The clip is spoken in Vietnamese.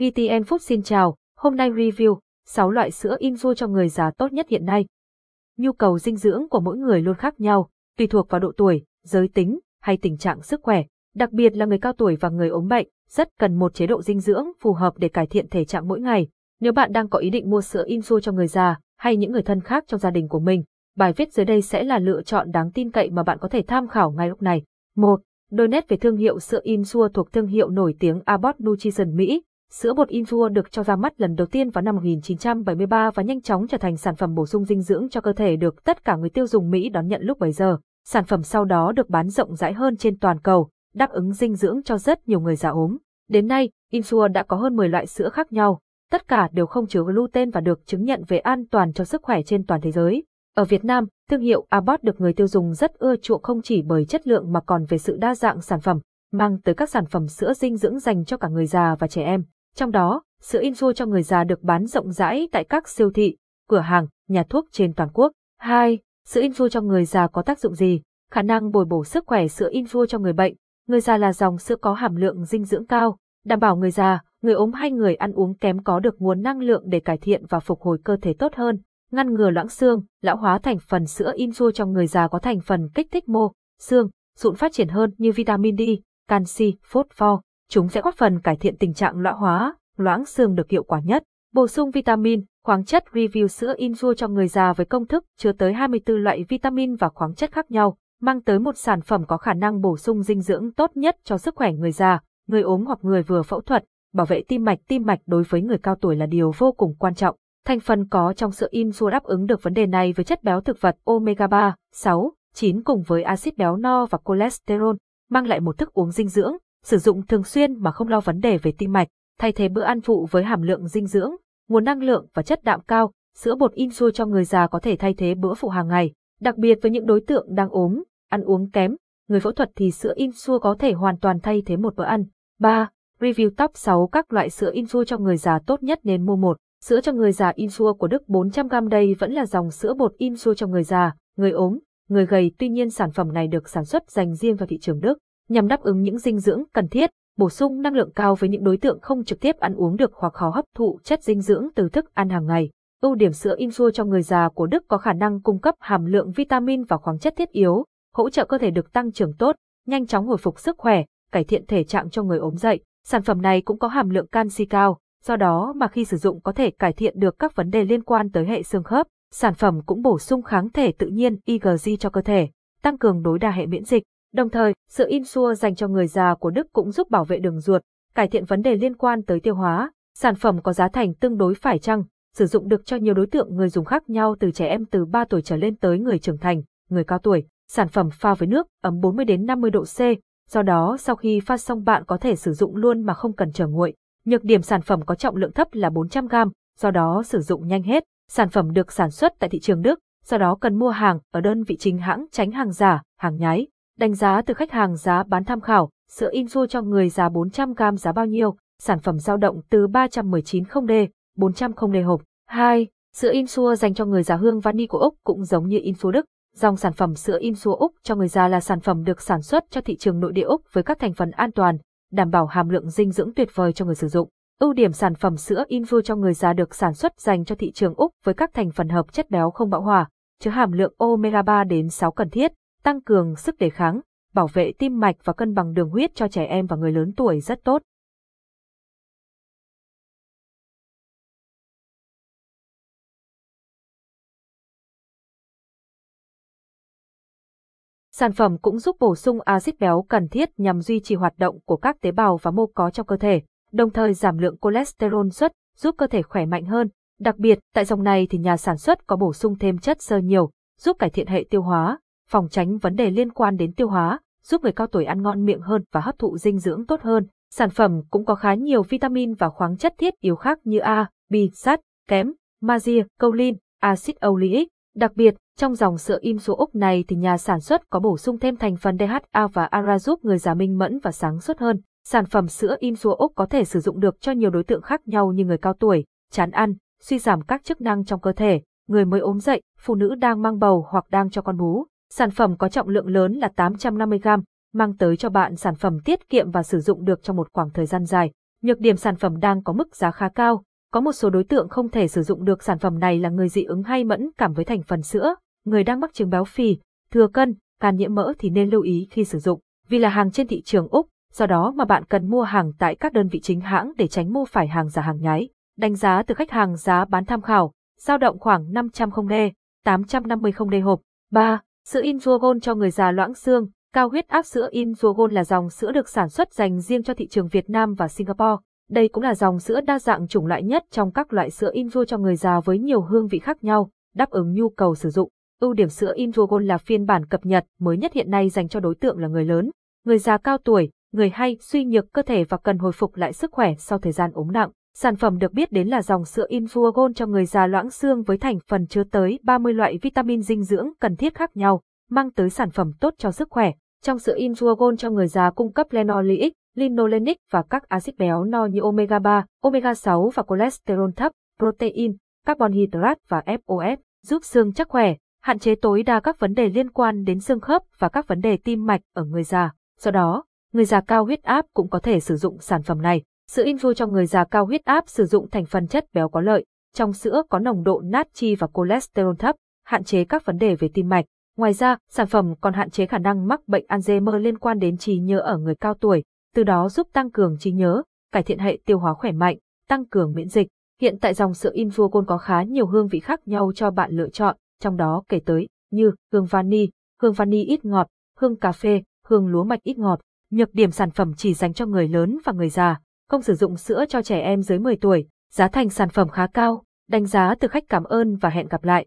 VTN Food xin chào, hôm nay review 6 loại sữa Inzu cho người già tốt nhất hiện nay. Nhu cầu dinh dưỡng của mỗi người luôn khác nhau, tùy thuộc vào độ tuổi, giới tính hay tình trạng sức khỏe. Đặc biệt là người cao tuổi và người ốm bệnh, rất cần một chế độ dinh dưỡng phù hợp để cải thiện thể trạng mỗi ngày. Nếu bạn đang có ý định mua sữa Inzu cho người già hay những người thân khác trong gia đình của mình, bài viết dưới đây sẽ là lựa chọn đáng tin cậy mà bạn có thể tham khảo ngay lúc này. 1. Đôi nét về thương hiệu sữa Insure thuộc thương hiệu nổi tiếng Abbott Nutrition Mỹ. Sữa bột Insure được cho ra mắt lần đầu tiên vào năm 1973 và nhanh chóng trở thành sản phẩm bổ sung dinh dưỡng cho cơ thể được tất cả người tiêu dùng Mỹ đón nhận lúc bấy giờ. Sản phẩm sau đó được bán rộng rãi hơn trên toàn cầu, đáp ứng dinh dưỡng cho rất nhiều người già ốm. Đến nay, Insure đã có hơn 10 loại sữa khác nhau, tất cả đều không chứa gluten và được chứng nhận về an toàn cho sức khỏe trên toàn thế giới. Ở Việt Nam, thương hiệu Abbott được người tiêu dùng rất ưa chuộng không chỉ bởi chất lượng mà còn về sự đa dạng sản phẩm, mang tới các sản phẩm sữa dinh dưỡng dành cho cả người già và trẻ em. Trong đó, sữa Insure cho người già được bán rộng rãi tại các siêu thị, cửa hàng, nhà thuốc trên toàn quốc. 2. Sữa Insure cho người già có tác dụng gì? Khả năng bồi bổ sức khỏe sữa Insure cho người bệnh. Người già là dòng sữa có hàm lượng dinh dưỡng cao, đảm bảo người già, người ốm hay người ăn uống kém có được nguồn năng lượng để cải thiện và phục hồi cơ thể tốt hơn ngăn ngừa loãng xương, lão hóa thành phần sữa Insure trong người già có thành phần kích thích mô, xương, sụn phát triển hơn như vitamin D, canxi, phosphor. Chúng sẽ góp phần cải thiện tình trạng lão hóa, loãng xương được hiệu quả nhất. Bổ sung vitamin, khoáng chất review sữa Insure cho người già với công thức chứa tới 24 loại vitamin và khoáng chất khác nhau, mang tới một sản phẩm có khả năng bổ sung dinh dưỡng tốt nhất cho sức khỏe người già, người ốm hoặc người vừa phẫu thuật. Bảo vệ tim mạch tim mạch đối với người cao tuổi là điều vô cùng quan trọng. Thành phần có trong sữa Insure đáp ứng được vấn đề này với chất béo thực vật omega 3, 6, 9 cùng với axit béo no và cholesterol, mang lại một thức uống dinh dưỡng, sử dụng thường xuyên mà không lo vấn đề về tim mạch, thay thế bữa ăn phụ với hàm lượng dinh dưỡng, nguồn năng lượng và chất đạm cao, sữa bột Insure cho người già có thể thay thế bữa phụ hàng ngày, đặc biệt với những đối tượng đang ốm, ăn uống kém, người phẫu thuật thì sữa Insure có thể hoàn toàn thay thế một bữa ăn. 3. Review top 6 các loại sữa Insure cho người già tốt nhất nên mua một. Sữa cho người già Insure của Đức 400g đây vẫn là dòng sữa bột Insure cho người già, người ốm, người gầy tuy nhiên sản phẩm này được sản xuất dành riêng vào thị trường Đức, nhằm đáp ứng những dinh dưỡng cần thiết, bổ sung năng lượng cao với những đối tượng không trực tiếp ăn uống được hoặc khó hấp thụ chất dinh dưỡng từ thức ăn hàng ngày. Ưu điểm sữa Insua cho người già của Đức có khả năng cung cấp hàm lượng vitamin và khoáng chất thiết yếu, hỗ trợ cơ thể được tăng trưởng tốt, nhanh chóng hồi phục sức khỏe, cải thiện thể trạng cho người ốm dậy. Sản phẩm này cũng có hàm lượng canxi cao, do đó mà khi sử dụng có thể cải thiện được các vấn đề liên quan tới hệ xương khớp. Sản phẩm cũng bổ sung kháng thể tự nhiên IgG cho cơ thể, tăng cường đối đa hệ miễn dịch. Đồng thời, sữa xua dành cho người già của Đức cũng giúp bảo vệ đường ruột, cải thiện vấn đề liên quan tới tiêu hóa. Sản phẩm có giá thành tương đối phải chăng, sử dụng được cho nhiều đối tượng người dùng khác nhau từ trẻ em từ 3 tuổi trở lên tới người trưởng thành, người cao tuổi. Sản phẩm pha với nước ấm 40 đến 50 độ C, do đó sau khi pha xong bạn có thể sử dụng luôn mà không cần chờ nguội. Nhược điểm sản phẩm có trọng lượng thấp là 400g, do đó sử dụng nhanh hết. Sản phẩm được sản xuất tại thị trường Đức, do đó cần mua hàng ở đơn vị chính hãng tránh hàng giả, hàng nhái. Đánh giá từ khách hàng giá bán tham khảo, sữa Inzu cho người già 400g giá bao nhiêu, sản phẩm dao động từ 319 0D, 400 0D hộp. 2. Sữa Insua dành cho người già hương vani của Úc cũng giống như Insua Đức. Dòng sản phẩm sữa Insua Úc cho người già là sản phẩm được sản xuất cho thị trường nội địa Úc với các thành phần an toàn, đảm bảo hàm lượng dinh dưỡng tuyệt vời cho người sử dụng. Ưu điểm sản phẩm sữa Infu cho người già được sản xuất dành cho thị trường Úc với các thành phần hợp chất béo không bão hòa, chứa hàm lượng omega 3 đến 6 cần thiết, tăng cường sức đề kháng, bảo vệ tim mạch và cân bằng đường huyết cho trẻ em và người lớn tuổi rất tốt. Sản phẩm cũng giúp bổ sung axit béo cần thiết nhằm duy trì hoạt động của các tế bào và mô có trong cơ thể, đồng thời giảm lượng cholesterol xuất, giúp cơ thể khỏe mạnh hơn. Đặc biệt, tại dòng này thì nhà sản xuất có bổ sung thêm chất xơ nhiều, giúp cải thiện hệ tiêu hóa, phòng tránh vấn đề liên quan đến tiêu hóa, giúp người cao tuổi ăn ngon miệng hơn và hấp thụ dinh dưỡng tốt hơn. Sản phẩm cũng có khá nhiều vitamin và khoáng chất thiết yếu khác như A, B, sắt, kẽm, magie, choline, axit oleic. Đặc biệt, trong dòng sữa im số Úc này thì nhà sản xuất có bổ sung thêm thành phần DHA và ARA giúp người già minh mẫn và sáng suốt hơn. Sản phẩm sữa im số Úc có thể sử dụng được cho nhiều đối tượng khác nhau như người cao tuổi, chán ăn, suy giảm các chức năng trong cơ thể, người mới ốm dậy, phụ nữ đang mang bầu hoặc đang cho con bú. Sản phẩm có trọng lượng lớn là 850g, mang tới cho bạn sản phẩm tiết kiệm và sử dụng được trong một khoảng thời gian dài. Nhược điểm sản phẩm đang có mức giá khá cao, có một số đối tượng không thể sử dụng được sản phẩm này là người dị ứng hay mẫn cảm với thành phần sữa, người đang mắc chứng béo phì, thừa cân, can nhiễm mỡ thì nên lưu ý khi sử dụng, vì là hàng trên thị trường Úc, do đó mà bạn cần mua hàng tại các đơn vị chính hãng để tránh mua phải hàng giả hàng nhái. Đánh giá từ khách hàng giá bán tham khảo, dao động khoảng 500 không đê, 850 không đê hộp. 3. Sữa Insuogon cho người già loãng xương, cao huyết áp sữa Insuogon là dòng sữa được sản xuất dành riêng cho thị trường Việt Nam và Singapore. Đây cũng là dòng sữa đa dạng chủng loại nhất trong các loại sữa Insuo cho người già với nhiều hương vị khác nhau, đáp ứng nhu cầu sử dụng. Ưu điểm sữa Insuogon là phiên bản cập nhật mới nhất hiện nay dành cho đối tượng là người lớn, người già cao tuổi, người hay suy nhược cơ thể và cần hồi phục lại sức khỏe sau thời gian ốm nặng. Sản phẩm được biết đến là dòng sữa Infuogon cho người già loãng xương với thành phần chứa tới 30 loại vitamin dinh dưỡng cần thiết khác nhau, mang tới sản phẩm tốt cho sức khỏe. Trong sữa Infuogon cho người già cung cấp linoleic, linolenic và các axit béo no như omega 3, omega 6 và cholesterol thấp, protein, carbon hydrate và FOS, giúp xương chắc khỏe, hạn chế tối đa các vấn đề liên quan đến xương khớp và các vấn đề tim mạch ở người già. Do đó, người già cao huyết áp cũng có thể sử dụng sản phẩm này. Sữa Inju cho người già cao huyết áp sử dụng thành phần chất béo có lợi. Trong sữa có nồng độ natri và cholesterol thấp, hạn chế các vấn đề về tim mạch. Ngoài ra, sản phẩm còn hạn chế khả năng mắc bệnh Alzheimer liên quan đến trí nhớ ở người cao tuổi, từ đó giúp tăng cường trí nhớ, cải thiện hệ tiêu hóa khỏe mạnh, tăng cường miễn dịch. Hiện tại dòng sữa Infuocon có khá nhiều hương vị khác nhau cho bạn lựa chọn, trong đó kể tới như hương vani, hương vani ít ngọt, hương cà phê, hương lúa mạch ít ngọt. Nhược điểm sản phẩm chỉ dành cho người lớn và người già, không sử dụng sữa cho trẻ em dưới 10 tuổi, giá thành sản phẩm khá cao, đánh giá từ khách cảm ơn và hẹn gặp lại.